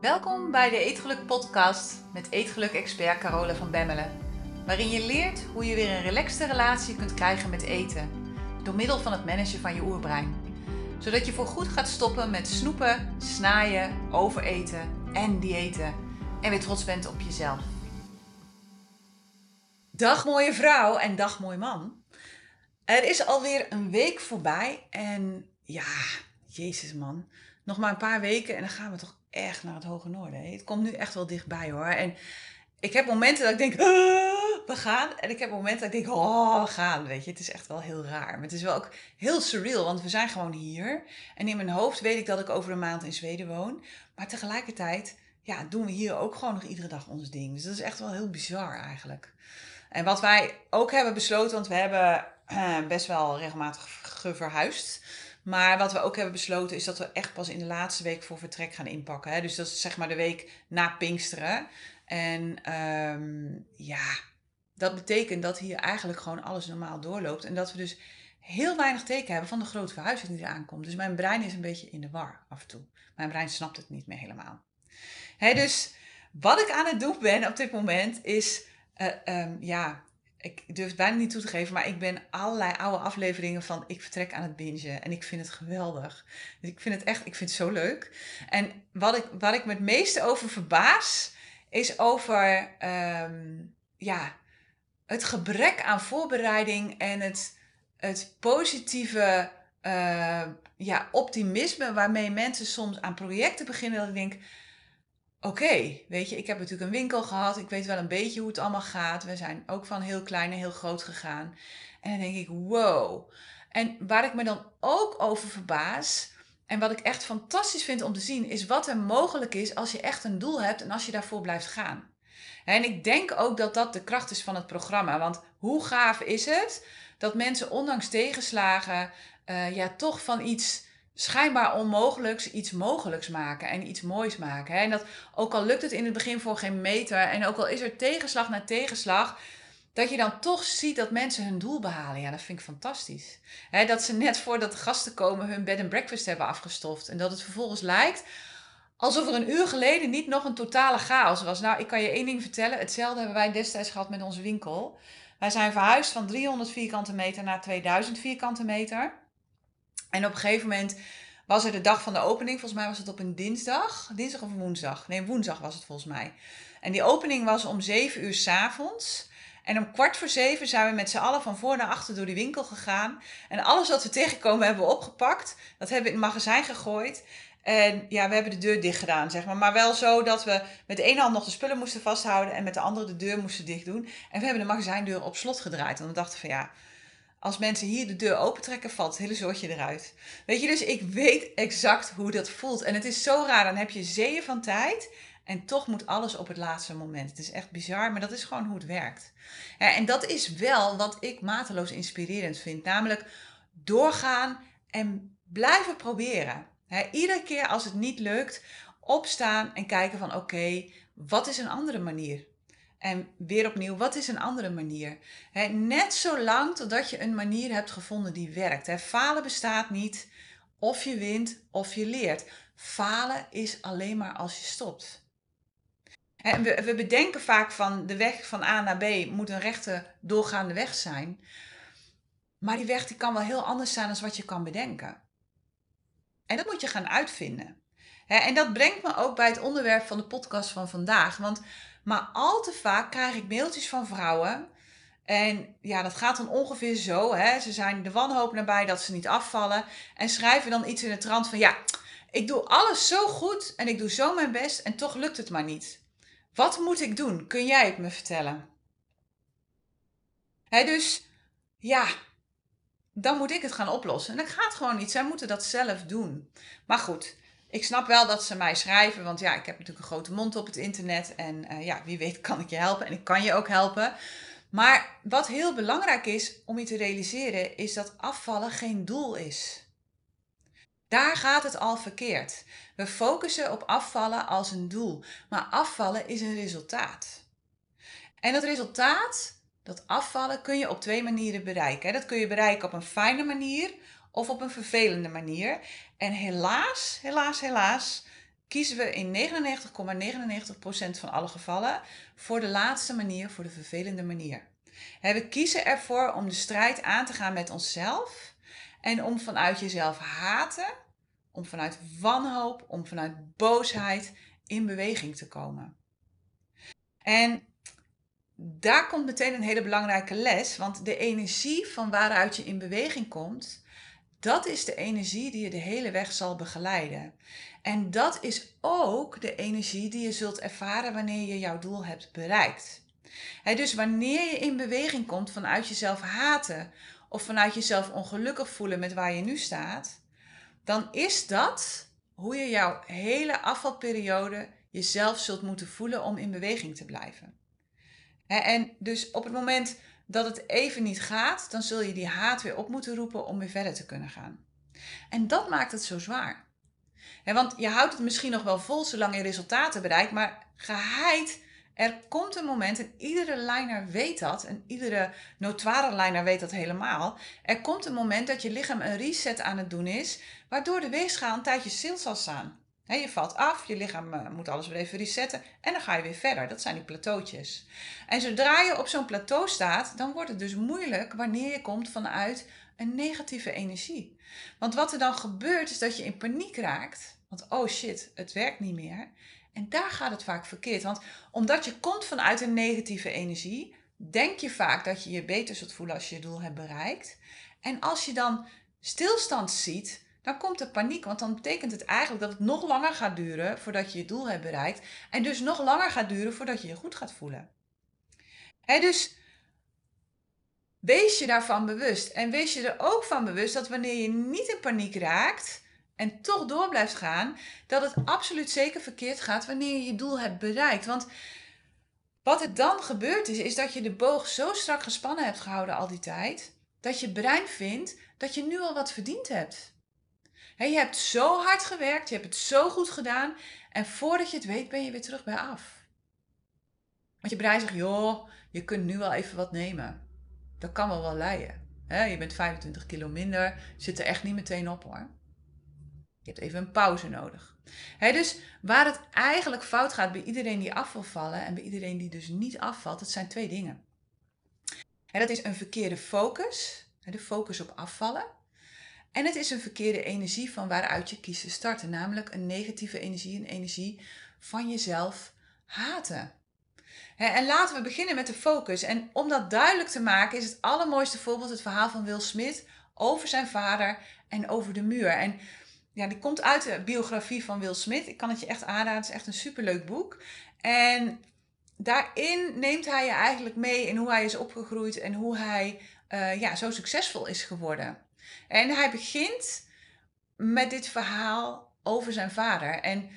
Welkom bij de Eetgeluk podcast met Eetgeluk-expert Carole van Bemmelen. Waarin je leert hoe je weer een relaxte relatie kunt krijgen met eten. Door middel van het managen van je oerbrein. Zodat je voorgoed gaat stoppen met snoepen, snaaien, overeten en diëten. En weer trots bent op jezelf. Dag mooie vrouw en dag mooi man. Er is alweer een week voorbij en ja, jezus man. Nog maar een paar weken en dan gaan we toch echt naar het hoge noorden. Het komt nu echt wel dichtbij hoor. En ik heb momenten dat ik denk, ah, we gaan. En ik heb momenten dat ik denk, oh, we gaan. Weet je, het is echt wel heel raar. Maar het is wel ook heel surreal, want we zijn gewoon hier. En in mijn hoofd weet ik dat ik over een maand in Zweden woon. Maar tegelijkertijd, ja, doen we hier ook gewoon nog iedere dag ons ding. Dus dat is echt wel heel bizar eigenlijk. En wat wij ook hebben besloten, want we hebben eh, best wel regelmatig geverhuisd. Maar wat we ook hebben besloten is dat we echt pas in de laatste week voor vertrek gaan inpakken. Hè? Dus dat is zeg maar de week na Pinksteren. En ehm, ja, dat betekent dat hier eigenlijk gewoon alles normaal doorloopt. En dat we dus heel weinig teken hebben van de grote verhuizing die eraan komt. Dus mijn brein is een beetje in de war af en toe. Mijn brein snapt het niet meer helemaal. Hè, dus wat ik aan het doen ben op dit moment is, uh, um, ja, ik durf het bijna niet toe te geven, maar ik ben allerlei oude afleveringen van Ik vertrek aan het bingen. En ik vind het geweldig. Dus ik vind het echt, ik vind het zo leuk. En wat ik, wat ik me het meeste over verbaas, is over ehm, ja, het gebrek aan voorbereiding en het, het positieve uh, ja, optimisme waarmee mensen soms aan projecten beginnen. Dat ik denk, oké, weet je, ik heb natuurlijk een winkel gehad. Ik weet wel een beetje hoe het allemaal gaat. We zijn ook van heel klein naar heel groot gegaan. En dan denk ik, wow. En waar ik me dan ook over verbaas, en wat ik echt fantastisch vind om te zien, is wat er mogelijk is als je echt een doel hebt en als je daarvoor blijft gaan. En ik denk ook dat dat de kracht is van het programma. Want hoe gaaf is het dat mensen ondanks tegenslagen uh, ja, toch van iets schijnbaar onmogelijks iets mogelijks maken en iets moois maken. En dat ook al lukt het in het begin voor geen meter en ook al is er tegenslag na tegenslag, dat je dan toch ziet dat mensen hun doel behalen. Ja, dat vind ik fantastisch. Dat ze net voordat de gasten komen hun bed and breakfast hebben afgestoft en dat het vervolgens lijkt alsof er een uur geleden niet nog een totale chaos was. Nou, ik kan je één ding vertellen. Hetzelfde hebben wij destijds gehad met onze winkel. Wij zijn verhuisd van 300 vierkante meter naar 2000 vierkante meter. En op een gegeven moment was er de dag van de opening. Volgens mij was het op een dinsdag. Dinsdag of woensdag? Nee, woensdag was het volgens mij. En die opening was om 7 uur s avonds. En om kwart voor zeven zijn we met z'n allen van voor naar achter door die winkel gegaan. En alles wat we tegenkomen hebben we opgepakt. Dat hebben we in het magazijn gegooid. En ja, we hebben de deur dicht gedaan, zeg maar. Maar wel zo dat we met de ene hand nog de spullen moesten vasthouden en met de andere de deur moesten dicht doen. En we hebben de magazijndeur op slot gedraaid. Want we dachten van ja, als mensen hier de deur opentrekken, valt het hele soortje eruit. Weet je, dus ik weet exact hoe dat voelt. En het is zo raar, dan heb je zeeën van tijd en toch moet alles op het laatste moment. Het is echt bizar, maar dat is gewoon hoe het werkt. en dat is wel wat ik mateloos inspirerend vind. Namelijk doorgaan en blijven proberen. iedere keer als het niet lukt, opstaan en kijken van oké, wat is een andere manier? En weer opnieuw, wat is een andere manier? net zo lang totdat je een manier hebt gevonden die werkt. falen bestaat niet. Of je wint of je leert. Falen is alleen maar als je stopt. En we, we bedenken vaak van de weg van A naar B moet een rechte doorgaande weg zijn. Maar die weg die kan wel heel anders zijn dan wat je kan bedenken. En dat moet je gaan uitvinden. En dat brengt me ook bij het onderwerp van de podcast van vandaag. Want maar al te vaak krijg ik mailtjes van vrouwen. En ja, dat gaat dan ongeveer zo. Hè? Ze zijn de wanhoop nabij dat ze niet afvallen. En schrijven dan iets in de trant van ja, ik doe alles zo goed en ik doe zo mijn best en toch lukt het maar niet. Wat moet ik doen? Kun jij het me vertellen? Dus ja, dan moet ik het gaan oplossen. En dat gaat gewoon niet. Zij moeten dat zelf doen. Maar goed, ik snap wel dat ze mij schrijven, want ja, ik heb natuurlijk een grote mond op het internet. En uh, ja, wie weet kan ik je helpen en ik kan je ook helpen. Maar wat heel belangrijk is om je te realiseren, is dat afvallen geen doel is. Daar gaat het al verkeerd. We focussen op afvallen als een doel, maar afvallen is een resultaat. En dat resultaat, dat afvallen, kun je op twee manieren bereiken. Dat kun je bereiken op een fijne manier of op een vervelende manier. En helaas, helaas, helaas kiezen we in 99,99% van alle gevallen voor de laatste manier, voor de vervelende manier. We kiezen ervoor om de strijd aan te gaan met onszelf en om vanuit jezelf haten, om vanuit wanhoop, om vanuit boosheid in beweging te komen. En daar komt meteen een hele belangrijke les, want de energie van waaruit je in beweging komt, dat is de energie die je de hele weg zal begeleiden. En dat is ook de energie die je zult ervaren wanneer je jouw doel hebt bereikt. dus wanneer je in beweging komt vanuit jezelf haten of vanuit jezelf ongelukkig voelen met waar je nu staat, dan is dat hoe je jouw hele afvalperiode jezelf zult moeten voelen om in beweging te blijven. En dus op het moment dat het even niet gaat, dan zul je die haat weer op moeten roepen om weer verder te kunnen gaan. En dat maakt het zo zwaar. Want je houdt het misschien nog wel vol zolang je resultaten bereikt, maar geheid, er komt een moment, en iedere liner weet dat, en iedere notoire liner weet dat helemaal. Er komt een moment dat je lichaam een reset aan het doen is, waardoor de weegschaal een tijdje stil zal staan je valt af, je lichaam eh, moet alles weer even resetten en dan ga je weer verder. Dat zijn die plateautjes. En zodra je op zo'n plateau staat, dan wordt het dus moeilijk wanneer je komt vanuit een negatieve energie. Want wat er dan gebeurt is dat je in paniek raakt. Want oh shit, het werkt niet meer. En daar gaat het vaak verkeerd. Want omdat je komt vanuit een negatieve energie, denk je vaak dat je je beter zult voelen als je je doel hebt bereikt. En als je dan stilstand ziet, dan komt er paniek. Want dan betekent het eigenlijk dat het nog langer gaat duren voordat je je doel hebt bereikt. En dus nog langer gaat duren voordat je je goed gaat voelen. Dus wees je daarvan bewust. En wees je er ook van bewust dat wanneer je niet in paniek raakt en toch door blijft gaan, dat het absoluut zeker verkeerd gaat wanneer je je doel hebt bereikt. Want wat er dan gebeurt is, is dat je de boog zo strak gespannen hebt gehouden al die tijd, dat je brein vindt dat je nu al wat verdiend hebt je hebt zo hard gewerkt, je hebt het zo goed gedaan. En voordat je het weet, ben je weer terug bij af. Want je brein zegt, joh, je kunt nu wel even wat nemen. Dat kan wel wel leiden. je bent 25 kilo minder, zit er echt niet meteen op hoor. Je hebt even een pauze nodig. dus waar het eigenlijk fout gaat bij iedereen die af wil vallen en bij iedereen die dus niet afvalt, dat zijn twee dingen. dat is een verkeerde focus, de focus op afvallen. En het is een verkeerde energie van waaruit je kiest te starten, namelijk een negatieve energie, een energie van jezelf haten. En laten we beginnen met de focus. En om dat duidelijk te maken is het allermooiste voorbeeld het verhaal van Will Smith over zijn vader en over de muur. En ja, die komt uit de biografie van Will Smith. Ik kan het je echt aanraden, het is echt een superleuk boek. En daarin neemt hij je eigenlijk mee in hoe hij is opgegroeid en hoe hij uh, ja, zo succesvol is geworden. En hij begint met dit verhaal over zijn vader. En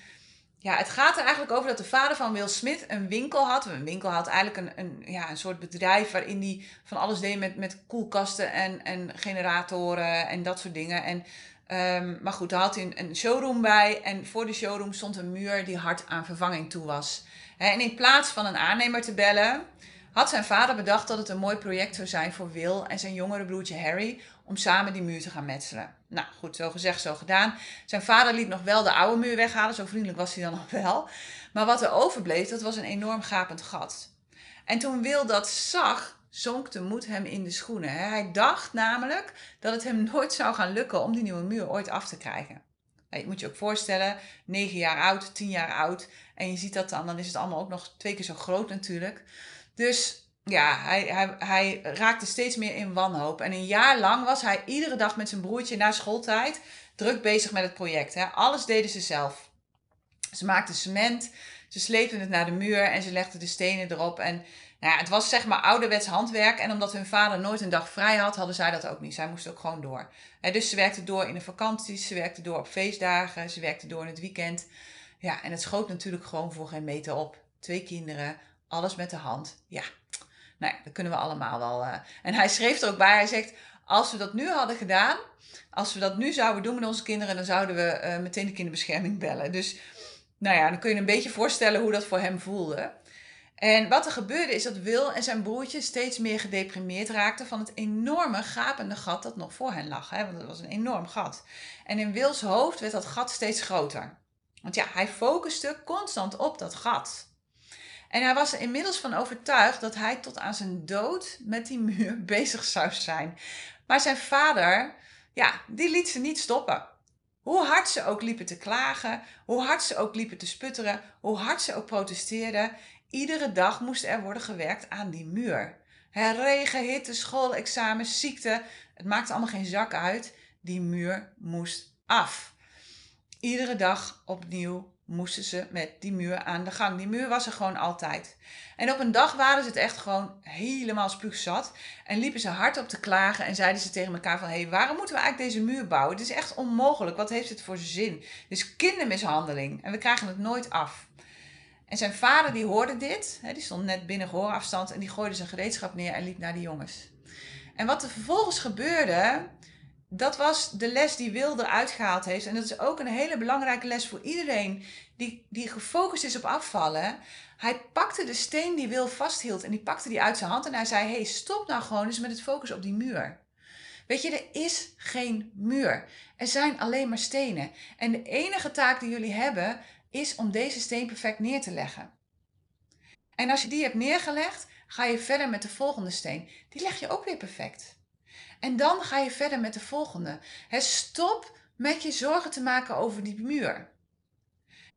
ja, het gaat er eigenlijk over dat de vader van Will Smith een winkel had. Een winkel had eigenlijk een, een, ja, een soort bedrijf waarin hij van alles deed met, met koelkasten en, en generatoren en dat soort dingen. En, um, maar goed, daar had hij een, een showroom bij. En voor de showroom stond een muur die hard aan vervanging toe was. En in plaats van een aannemer te bellen, had zijn vader bedacht dat het een mooi project zou zijn voor Will en zijn jongere broertje Harry om samen die muur te gaan metselen. Nou goed, zo gezegd, zo gedaan. Zijn vader liet nog wel de oude muur weghalen, zo vriendelijk was hij dan nog wel. Maar wat er overbleef, dat was een enorm gapend gat. En toen Wil dat zag, zonk de moed hem in de schoenen. Hij dacht namelijk dat het hem nooit zou gaan lukken om die nieuwe muur ooit af te krijgen. Je moet je ook voorstellen, 9 jaar oud, 10 jaar oud. En je ziet dat dan, dan is het allemaal ook nog twee keer zo groot natuurlijk. Dus ja, hij, hij, raakte steeds meer in wanhoop. En een jaar lang was hij iedere dag met zijn broertje na schooltijd druk bezig met het project. Hè. Alles deden ze zelf. Ze maakten cement, ze sleepten het naar de muur en ze legden de stenen erop. En nou ja, het was zeg maar ouderwets handwerk. En omdat hun vader nooit een dag vrij had, hadden zij dat ook niet. Zij moesten ook gewoon door. dus ze werkten door in de vakanties, ze werkten door op feestdagen, ze werkten door in het weekend. Ja, en het schoot natuurlijk gewoon voor geen meter op. Twee kinderen, alles met de hand. Ja, nou dat kunnen we allemaal wel. Uh. En hij schreef er ook bij, hij zegt, als we dat nu hadden gedaan, als we dat nu zouden doen met onze kinderen, dan zouden we uh, meteen de kinderbescherming bellen. Dus nou ja, dan kun je een beetje voorstellen hoe dat voor hem voelde. En wat er gebeurde is dat Wil en zijn broertje steeds meer gedeprimeerd raakten van het enorme gapende gat dat nog voor hen lag. Hè? Want het was een enorm gat. En in Wils hoofd werd dat gat steeds groter. Want ja, hij focuste constant op dat gat. En hij was er inmiddels van overtuigd dat hij tot aan zijn dood met die muur bezig zou zijn. Maar zijn vader, ja, die liet ze niet stoppen. Hoe hard ze ook liepen te klagen, hoe hard ze ook liepen te sputteren, hoe hard ze ook protesteerden, iedere dag moest er worden gewerkt aan die muur. regen, hitte, schoolexamens, ziekte, het maakte allemaal geen zak uit. Die muur moest af. Iedere dag opnieuw moesten ze met die muur aan de gang. Die muur was er gewoon altijd. En op een dag waren ze het echt gewoon helemaal spuugzat. En liepen ze hard op te klagen en zeiden ze tegen elkaar van... hé, hey, waarom moeten we eigenlijk deze muur bouwen? Het is echt onmogelijk. Wat heeft het voor zin? Is kindermishandeling en we krijgen het nooit af. En zijn vader die hoorde dit. Die stond net binnen gehoorafstand en die gooide zijn gereedschap neer en liep naar de jongens. En wat er vervolgens gebeurde dat was de les die Wilde uitgehaald heeft. En dat is ook een hele belangrijke les voor iedereen die, die gefocust is op afvallen. Hij pakte de steen die Wil vasthield en die pakte die uit zijn hand. En hij zei, hey, stop nou gewoon eens met het focus op die muur. Weet je, er is geen muur. Er zijn alleen maar stenen. En de enige taak die jullie hebben is om deze steen perfect neer te leggen. En als je die hebt neergelegd, ga je verder met de volgende steen. Die leg je ook weer perfect. En dan ga je verder met de volgende. stop met je zorgen te maken over die muur.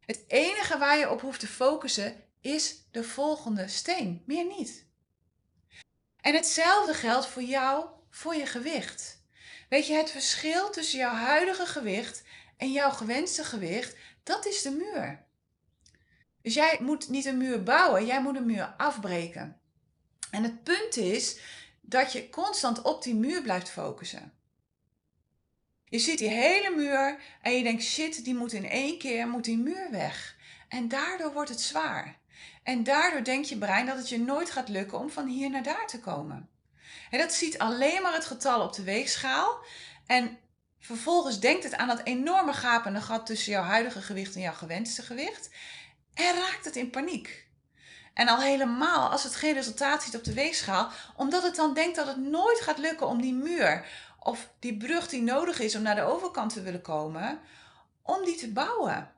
Het enige waar je op hoeft te focussen is de volgende steen, meer niet. En hetzelfde geldt voor jou, voor je gewicht. Weet je, het verschil tussen jouw huidige gewicht en jouw gewenste gewicht, dat is de muur. Dus jij moet niet een muur bouwen, jij moet een muur afbreken. En het punt is dat je constant op die muur blijft focussen. Je ziet die hele muur en je denkt, shit, die moet in één keer, moet die muur weg. En daardoor wordt het zwaar. En daardoor denkt je brein dat het je nooit gaat lukken om van hier naar daar te komen. En dat ziet alleen maar het getal op de weegschaal. En vervolgens denkt het aan dat enorme gapende gat tussen jouw huidige gewicht en jouw gewenste gewicht. En raakt het in paniek. En al helemaal als het geen resultaat ziet op de weegschaal, omdat het dan denkt dat het nooit gaat lukken om die muur of die brug die nodig is om naar de overkant te willen komen, om die te bouwen.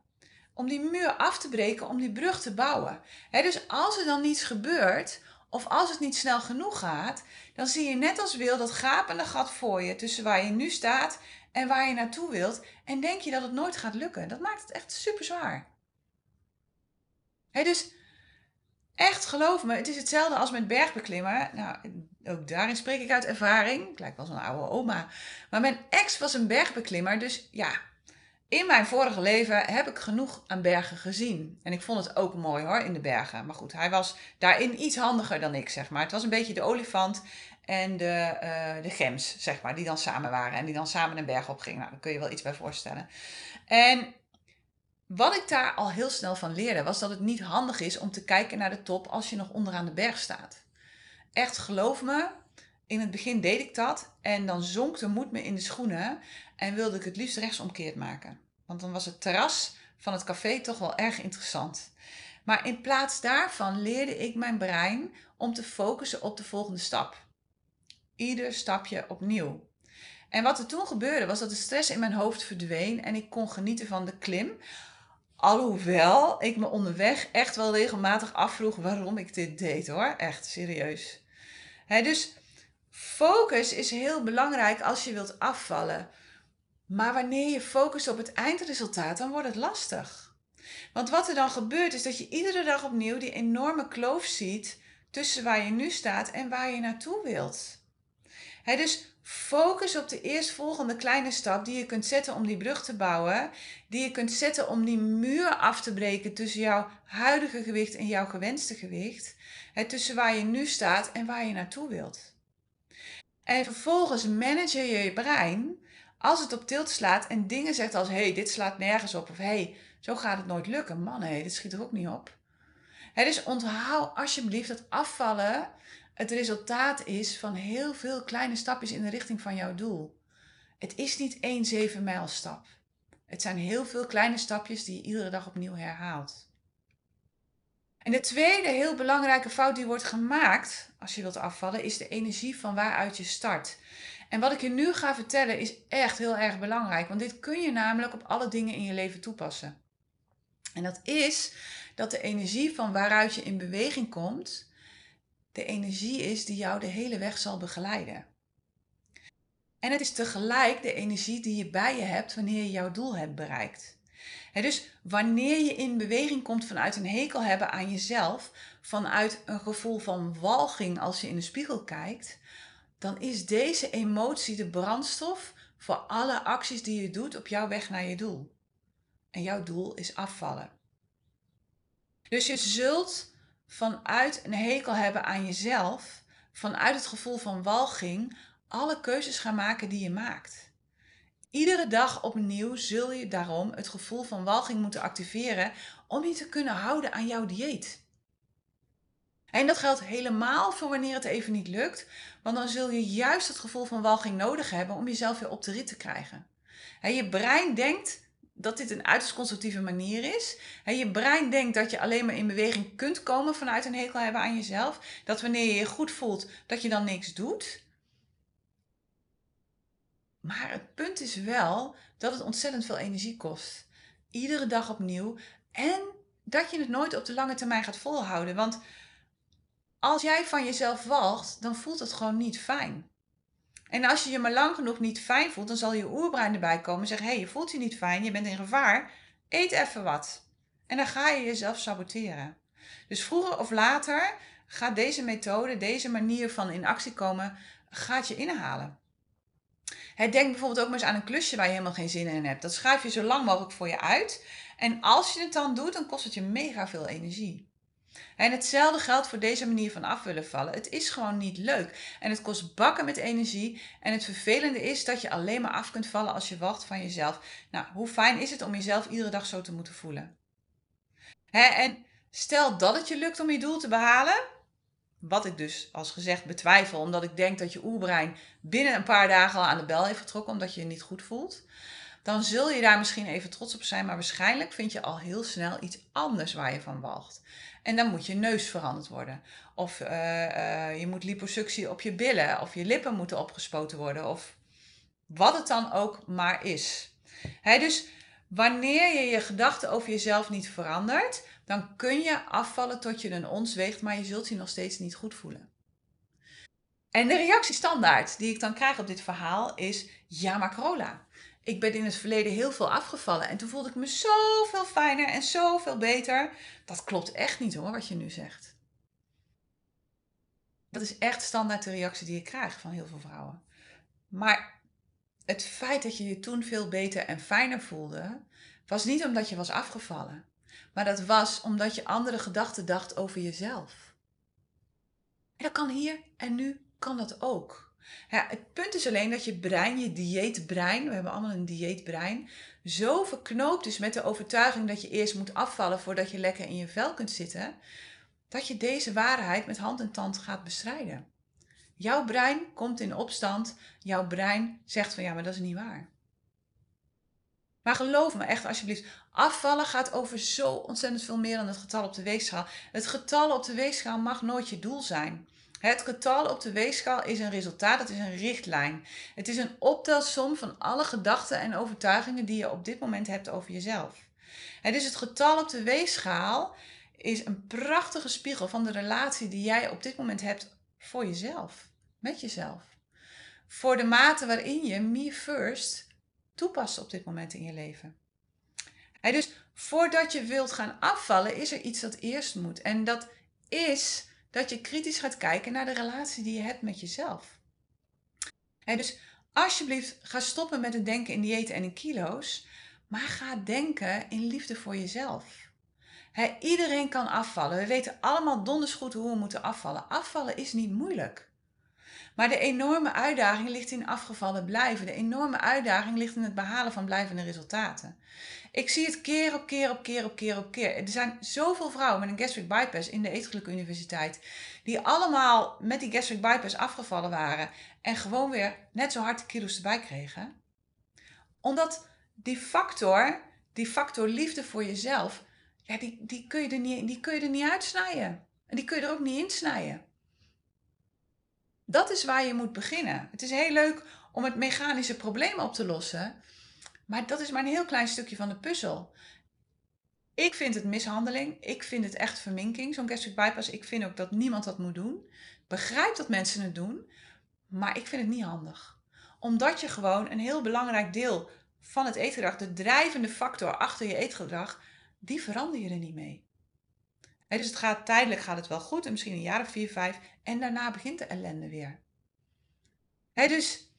Om die muur af te breken, om die brug te bouwen. dus als er dan niets gebeurt, of als het niet snel genoeg gaat, dan zie je net als wil dat gapende gat voor je tussen waar je nu staat en waar je naartoe wilt. En denk je dat het nooit gaat lukken. Dat maakt het echt super zwaar. dus Echt, geloof me, het is hetzelfde als met bergbeklimmen. Nou, ook daarin spreek ik uit ervaring. Ik lijk wel zo'n oude oma. Maar mijn ex was een bergbeklimmer, dus ja, in mijn vorige leven heb ik genoeg aan bergen gezien. En ik vond het ook mooi hoor, in de bergen. Maar goed, hij was daarin iets handiger dan ik, zeg maar. Het was een beetje de olifant en de, uh, de gems, zeg maar, die dan samen waren. En die dan samen een berg op gingen. Nou, daar kun je wel iets bij voorstellen. En wat ik daar al heel snel van leerde, was dat het niet handig is om te kijken naar de top als je nog onderaan de berg staat. Echt, geloof me, in het begin deed ik dat en dan zonk de moed me in de schoenen en wilde ik het liefst rechtsomkeerd maken. Want dan was het terras van het café toch wel erg interessant. Maar in plaats daarvan leerde ik mijn brein om te focussen op de volgende stap. Ieder stapje opnieuw. En wat er toen gebeurde was dat de stress in mijn hoofd verdween en ik kon genieten van de klim, Alhoewel ik me onderweg echt wel regelmatig afvroeg waarom ik dit deed hoor. Echt serieus. dus focus is heel belangrijk als je wilt afvallen. Maar wanneer je focust op het eindresultaat, dan wordt het lastig. Want wat er dan gebeurt is dat je iedere dag opnieuw die enorme kloof ziet tussen waar je nu staat en waar je naartoe wilt. dus Focus op de eerstvolgende kleine stap die je kunt zetten om die brug te bouwen. Die je kunt zetten om die muur af te breken tussen jouw huidige gewicht en jouw gewenste gewicht. tussen waar je nu staat en waar je naartoe wilt. En vervolgens manage je je brein als het op tilt slaat en dingen zegt als: hey, dit slaat nergens op. Of hey, zo gaat het nooit lukken. Man, hé, dit schiet er ook niet op. dus onthoud alsjeblieft dat afvallen het resultaat is van heel veel kleine stapjes in de richting van jouw doel. Het is niet één zeven mijl stap. Het zijn heel veel kleine stapjes die je iedere dag opnieuw herhaalt. En de tweede heel belangrijke fout die wordt gemaakt als je wilt afvallen, is de energie van waaruit je start. En wat ik je nu ga vertellen is echt heel erg belangrijk, want dit kun je namelijk op alle dingen in je leven toepassen. En dat is dat de energie van waaruit je in beweging komt, de energie is die jou de hele weg zal begeleiden. En het is tegelijk de energie die je bij je hebt wanneer je jouw doel hebt bereikt. dus wanneer je in beweging komt vanuit een hekel hebben aan jezelf, vanuit een gevoel van walging als je in de spiegel kijkt, dan is deze emotie de brandstof voor alle acties die je doet op jouw weg naar je doel. En jouw doel is afvallen. Dus je zult vanuit een hekel hebben aan jezelf, vanuit het gevoel van walging, alle keuzes gaan maken die je maakt. Iedere dag opnieuw zul je daarom het gevoel van walging moeten activeren om je te kunnen houden aan jouw dieet. En dat geldt helemaal voor wanneer het even niet lukt, want dan zul je juist het gevoel van walging nodig hebben om jezelf weer op de rit te krijgen. je brein denkt dat dit een uiterst constructieve manier is. je brein denkt dat je alleen maar in beweging kunt komen vanuit een hekel hebben aan jezelf. Dat wanneer je je goed voelt, dat je dan niks doet. Maar het punt is wel dat het ontzettend veel energie kost. Iedere dag opnieuw. En dat je het nooit op de lange termijn gaat volhouden. Want als jij van jezelf walgt, dan voelt het gewoon niet fijn. En als je je maar lang genoeg niet fijn voelt, dan zal je oerbrein erbij komen en zeggen: hé, hey, je voelt je niet fijn, je bent in gevaar, eet even wat. En dan ga je jezelf saboteren. Dus vroeger of later gaat deze methode, deze manier van in actie komen, gaat je inhalen. denk bijvoorbeeld ook maar eens aan een klusje waar je helemaal geen zin in hebt. Dat schuif je zo lang mogelijk voor je uit. En als je het dan doet, dan kost het je mega veel energie. En hetzelfde geldt voor deze manier van af willen vallen. Het is gewoon niet leuk. En het kost bakken met energie. En het vervelende is dat je alleen maar af kunt vallen als je wacht van jezelf. Nou, hoe fijn is het om jezelf iedere dag zo te moeten voelen? Hè, en stel dat het je lukt om je doel te behalen. Wat ik dus als gezegd betwijfel, omdat ik denk dat je oerbrein binnen een paar dagen al aan de bel heeft getrokken, omdat je je niet goed voelt. Dan zul je daar misschien even trots op zijn, maar waarschijnlijk vind je al heel snel iets anders waar je van wacht. En dan moet je neus veranderd worden. Of uh, uh, je moet liposuctie op je billen. Of je lippen moeten opgespoten worden. Of wat het dan ook maar is. Dus wanneer je je gedachten over jezelf niet verandert, dan kun je afvallen tot je een ons weegt, maar je zult je nog steeds niet goed voelen. En de reactie standaard die ik dan krijg op dit verhaal is: ja, maar ik ben in het verleden heel veel afgevallen. En toen voelde ik me zoveel fijner en zoveel beter. Dat klopt echt niet hoor, wat je nu zegt. Dat is echt standaard de reactie die ik krijg van heel veel vrouwen. Maar het feit dat je je toen veel beter en fijner voelde, was niet omdat je was afgevallen. Maar dat was omdat je andere gedachten dacht over jezelf. En dat kan hier en nu kan dat ook. Ja, het punt is alleen dat je brein, je dieetbrein, we hebben allemaal een dieetbrein, zo verknoopt is met de overtuiging dat je eerst moet afvallen voordat je lekker in je vel kunt zitten, dat je deze waarheid met hand en tand gaat bestrijden. Jouw brein komt in opstand, jouw brein zegt van ja, maar dat is niet waar. Maar geloof me echt alsjeblieft, afvallen gaat over zo ontzettend veel meer dan het getal op de weegschaal. Het getal op de weegschaal mag nooit je doel zijn. Het getal op de weegschaal is een resultaat, het is een richtlijn. Het is een optelsom van alle gedachten en overtuigingen die je op dit moment hebt over jezelf. En dus het getal op de weegschaal is een prachtige spiegel van de relatie die jij op dit moment hebt voor jezelf, met jezelf. Voor de mate waarin je me first toepast op dit moment in je leven. En dus voordat je wilt gaan afvallen, is er iets dat eerst moet. En dat is dat je kritisch gaat kijken naar de relatie die je hebt met jezelf. dus alsjeblieft, ga stoppen met het denken in diëten en in kilo's, maar ga denken in liefde voor jezelf. iedereen kan afvallen. We weten allemaal donders goed hoe we moeten afvallen. Afvallen is niet moeilijk. Maar de enorme uitdaging ligt in afgevallen blijven. De enorme uitdaging ligt in het behalen van blijvende resultaten. Ik zie het keer op keer op keer op keer op keer. Er zijn zoveel vrouwen met een gastric bypass in de Eetgeluk Universiteit. Die allemaal met die gastric bypass afgevallen waren. En gewoon weer net zo hard de kilo's erbij kregen. Omdat die factor, die factor liefde voor jezelf, ja, die, die, kun je er niet, die kun je er niet uitsnijden. En die kun je er ook niet insnijden. Dat is waar je moet beginnen. Het is heel leuk om het mechanische probleem op te lossen. Maar dat is maar een heel klein stukje van de puzzel. Ik vind het mishandeling. Ik vind het echt verminking, zo'n gastric bypass. Ik vind ook dat niemand dat moet doen. Begrijp dat mensen het doen, maar ik vind het niet handig. Omdat je gewoon een heel belangrijk deel van het eetgedrag, de drijvende factor achter je eetgedrag, die verander je er niet mee. Dus het gaat tijdelijk gaat het wel goed, en misschien een jaar of vier, vijf, en daarna begint de ellende weer. dus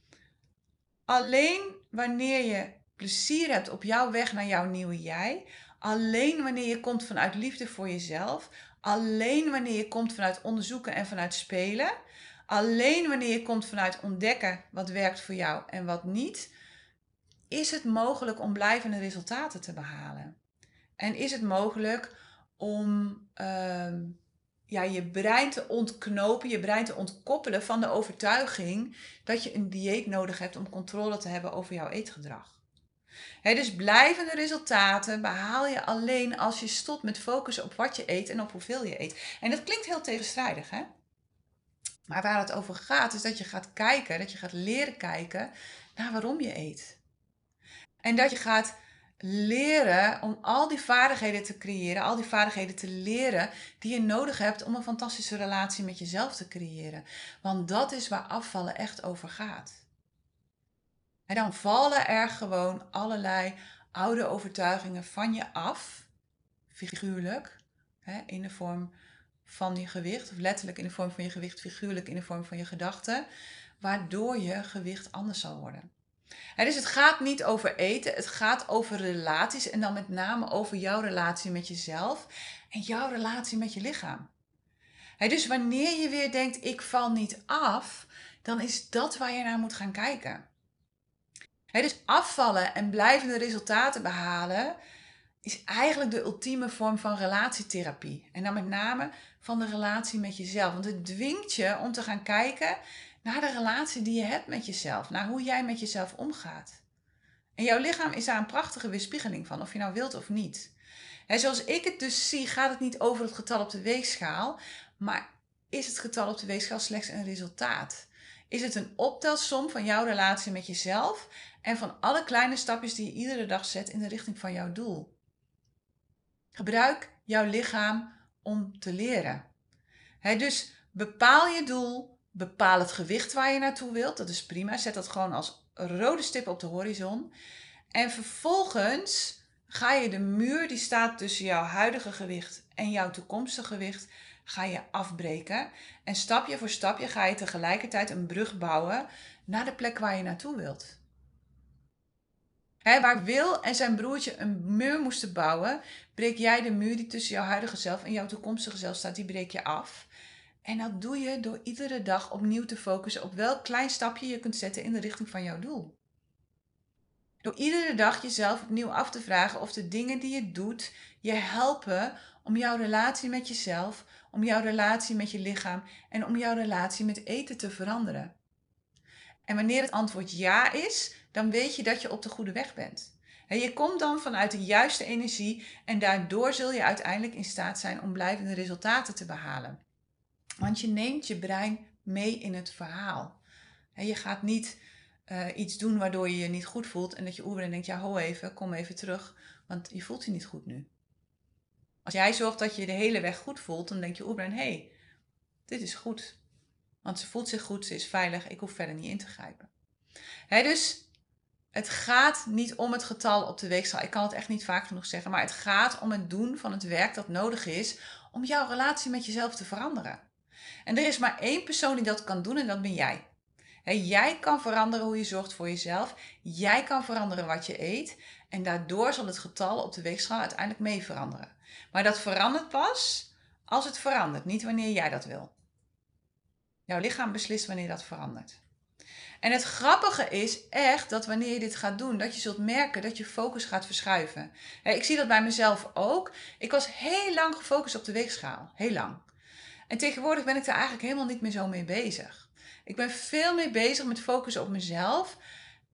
alleen wanneer je plezier hebt op jouw weg naar jouw nieuwe jij, alleen wanneer je komt vanuit liefde voor jezelf, alleen wanneer je komt vanuit onderzoeken en vanuit spelen, alleen wanneer je komt vanuit ontdekken wat werkt voor jou en wat niet, is het mogelijk om blijvende resultaten te behalen. En is het mogelijk om ehm, ja, je brein te ontknopen, je brein te ontkoppelen van de overtuiging dat je een dieet nodig hebt om controle te hebben over jouw eetgedrag. dus blijvende resultaten behaal je alleen als je stopt met focussen op wat je eet en op hoeveel je eet. En dat klinkt heel tegenstrijdig, hè? Maar waar het over gaat, is dat je gaat kijken, dat je gaat leren kijken naar waarom je eet. En dat je gaat leren om al die vaardigheden te creëren, al die vaardigheden te leren die je nodig hebt om een fantastische relatie met jezelf te creëren. Want dat is waar afvallen echt over gaat. En dan vallen er gewoon allerlei oude overtuigingen van je af, figuurlijk, in de vorm van je gewicht, of letterlijk in de vorm van je gewicht, figuurlijk in de vorm van je gedachten, waardoor je gewicht anders zal worden dus het gaat niet over eten, het gaat over relaties en dan met name over jouw relatie met jezelf en jouw relatie met je lichaam. dus wanneer je weer denkt, ik val niet af, dan is dat waar je naar moet gaan kijken. dus afvallen en blijvende resultaten behalen is eigenlijk de ultieme vorm van relatietherapie. En dan met name van de relatie met jezelf. Want het dwingt je om te gaan kijken naar de relatie die je hebt met jezelf, naar hoe jij met jezelf omgaat. En jouw lichaam is daar een prachtige weerspiegeling van, of je nou wilt of niet. En zoals ik het dus zie, gaat het niet over het getal op de weegschaal, maar is het getal op de weegschaal slechts een resultaat? Is het een optelsom van jouw relatie met jezelf en van alle kleine stapjes die je iedere dag zet in de richting van jouw doel? Gebruik jouw lichaam om te leren. dus bepaal je doel, Bepaal het gewicht waar je naartoe wilt. Dat is prima. Zet dat gewoon als rode stip op de horizon. En vervolgens ga je de muur die staat tussen jouw huidige gewicht en jouw toekomstige gewicht, ga je afbreken. En stapje voor stapje ga je tegelijkertijd een brug bouwen naar de plek waar je naartoe wilt. waar Wil en zijn broertje een muur moesten bouwen, breek jij de muur die tussen jouw huidige zelf en jouw toekomstige zelf staat, die breek je af. En dat doe je door iedere dag opnieuw te focussen op welk klein stapje je kunt zetten in de richting van jouw doel. Door iedere dag jezelf opnieuw af te vragen of de dingen die je doet je helpen om jouw relatie met jezelf, om jouw relatie met je lichaam en om jouw relatie met eten te veranderen. En wanneer het antwoord ja is, dan weet je dat je op de goede weg bent. je komt dan vanuit de juiste energie en daardoor zul je uiteindelijk in staat zijn om blijvende resultaten te behalen. Want je neemt je brein mee in het verhaal. En je gaat niet uh, iets doen waardoor je je niet goed voelt en dat je oerbrein denkt, ja ho even, kom even terug, want je voelt je niet goed nu. Als jij zorgt dat je de hele weg goed voelt, dan denk je oerbrein, hé, hey, dit is goed. Want ze voelt zich goed, ze is veilig, ik hoef verder niet in te grijpen. Dus het gaat niet om het getal op de weegschaal. Ik kan het echt niet vaak genoeg zeggen, maar het gaat om het doen van het werk dat nodig is om jouw relatie met jezelf te veranderen. En er is maar één persoon die dat kan doen en dat ben jij. jij kan veranderen hoe je zorgt voor jezelf. Jij kan veranderen wat je eet. En daardoor zal het getal op de weegschaal uiteindelijk mee veranderen. Maar dat verandert pas als het verandert, niet wanneer jij dat wil. Jouw lichaam beslist wanneer dat verandert. En het grappige is echt dat wanneer je dit gaat doen, dat je zult merken dat je focus gaat verschuiven. Ik zie dat bij mezelf ook. Ik was heel lang gefocust op de weegschaal. Heel lang. En tegenwoordig ben ik daar eigenlijk helemaal niet meer zo mee bezig. Ik ben veel meer bezig met focussen op mezelf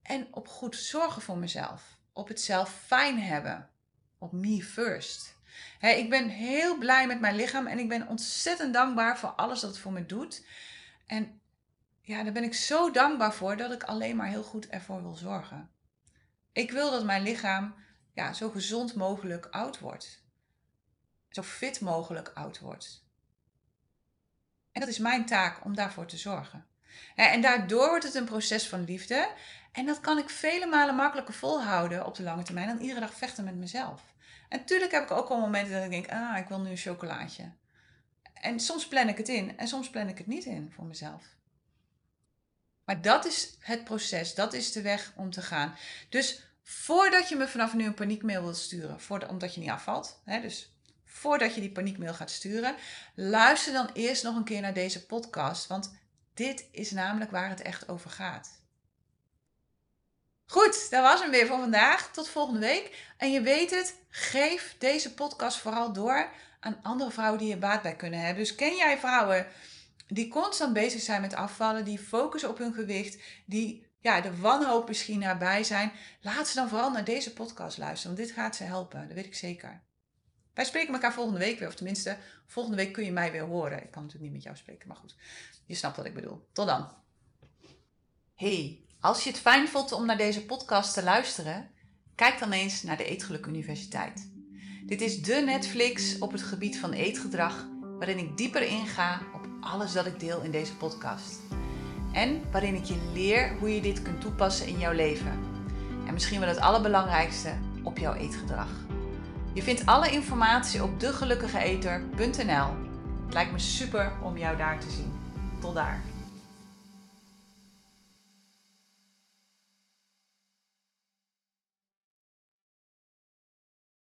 en op goed zorgen voor mezelf. Op het zelf fijn hebben. Op me first. ik ben heel blij met mijn lichaam en ik ben ontzettend dankbaar voor alles dat het voor me doet. En ja, daar ben ik zo dankbaar voor dat ik alleen maar heel goed ervoor wil zorgen. Ik wil dat mijn lichaam ja, zo gezond mogelijk oud wordt. zo fit mogelijk oud wordt. En dat is mijn taak om daarvoor te zorgen. En daardoor wordt het een proces van liefde. En dat kan ik vele malen makkelijker volhouden op de lange termijn dan iedere dag vechten met mezelf. En natuurlijk heb ik ook al momenten dat ik denk, ah, ik wil nu een chocolaatje. En soms plan ik het in en soms plan ik het niet in voor mezelf. Maar dat is het proces, dat is de weg om te gaan. Dus voordat je me vanaf nu een paniekmail wilt sturen, omdat je niet afvalt, hè, dus voordat je die paniekmail gaat sturen, luister dan eerst nog een keer naar deze podcast, want dit is namelijk waar het echt over gaat. Goed, dat was hem weer voor vandaag. Tot volgende week. En je weet het, geef deze podcast vooral door aan andere vrouwen die je baat bij kunnen hebben. Dus ken jij vrouwen die constant bezig zijn met afvallen, die focussen op hun gewicht, die ja, de wanhoop misschien nabij zijn? Laat ze dan vooral naar deze podcast luisteren, want dit gaat ze helpen. Dat weet ik zeker. Wij spreken elkaar volgende week weer, of tenminste, volgende week kun je mij weer horen. Ik kan natuurlijk niet met jou spreken, maar goed, je snapt wat ik bedoel. Tot dan. Hey, als je het fijn vond om naar deze podcast te luisteren, kijk dan eens naar de Eetgeluk Universiteit. Dit is de Netflix op het gebied van eetgedrag, waarin ik dieper inga op alles dat ik deel in deze podcast. En waarin ik je leer hoe je dit kunt toepassen in jouw leven. En misschien wel het allerbelangrijkste, op jouw eetgedrag. Je vindt alle informatie op degelukkigeeter.nl. Het lijkt me super om jou daar te zien. Tot daar.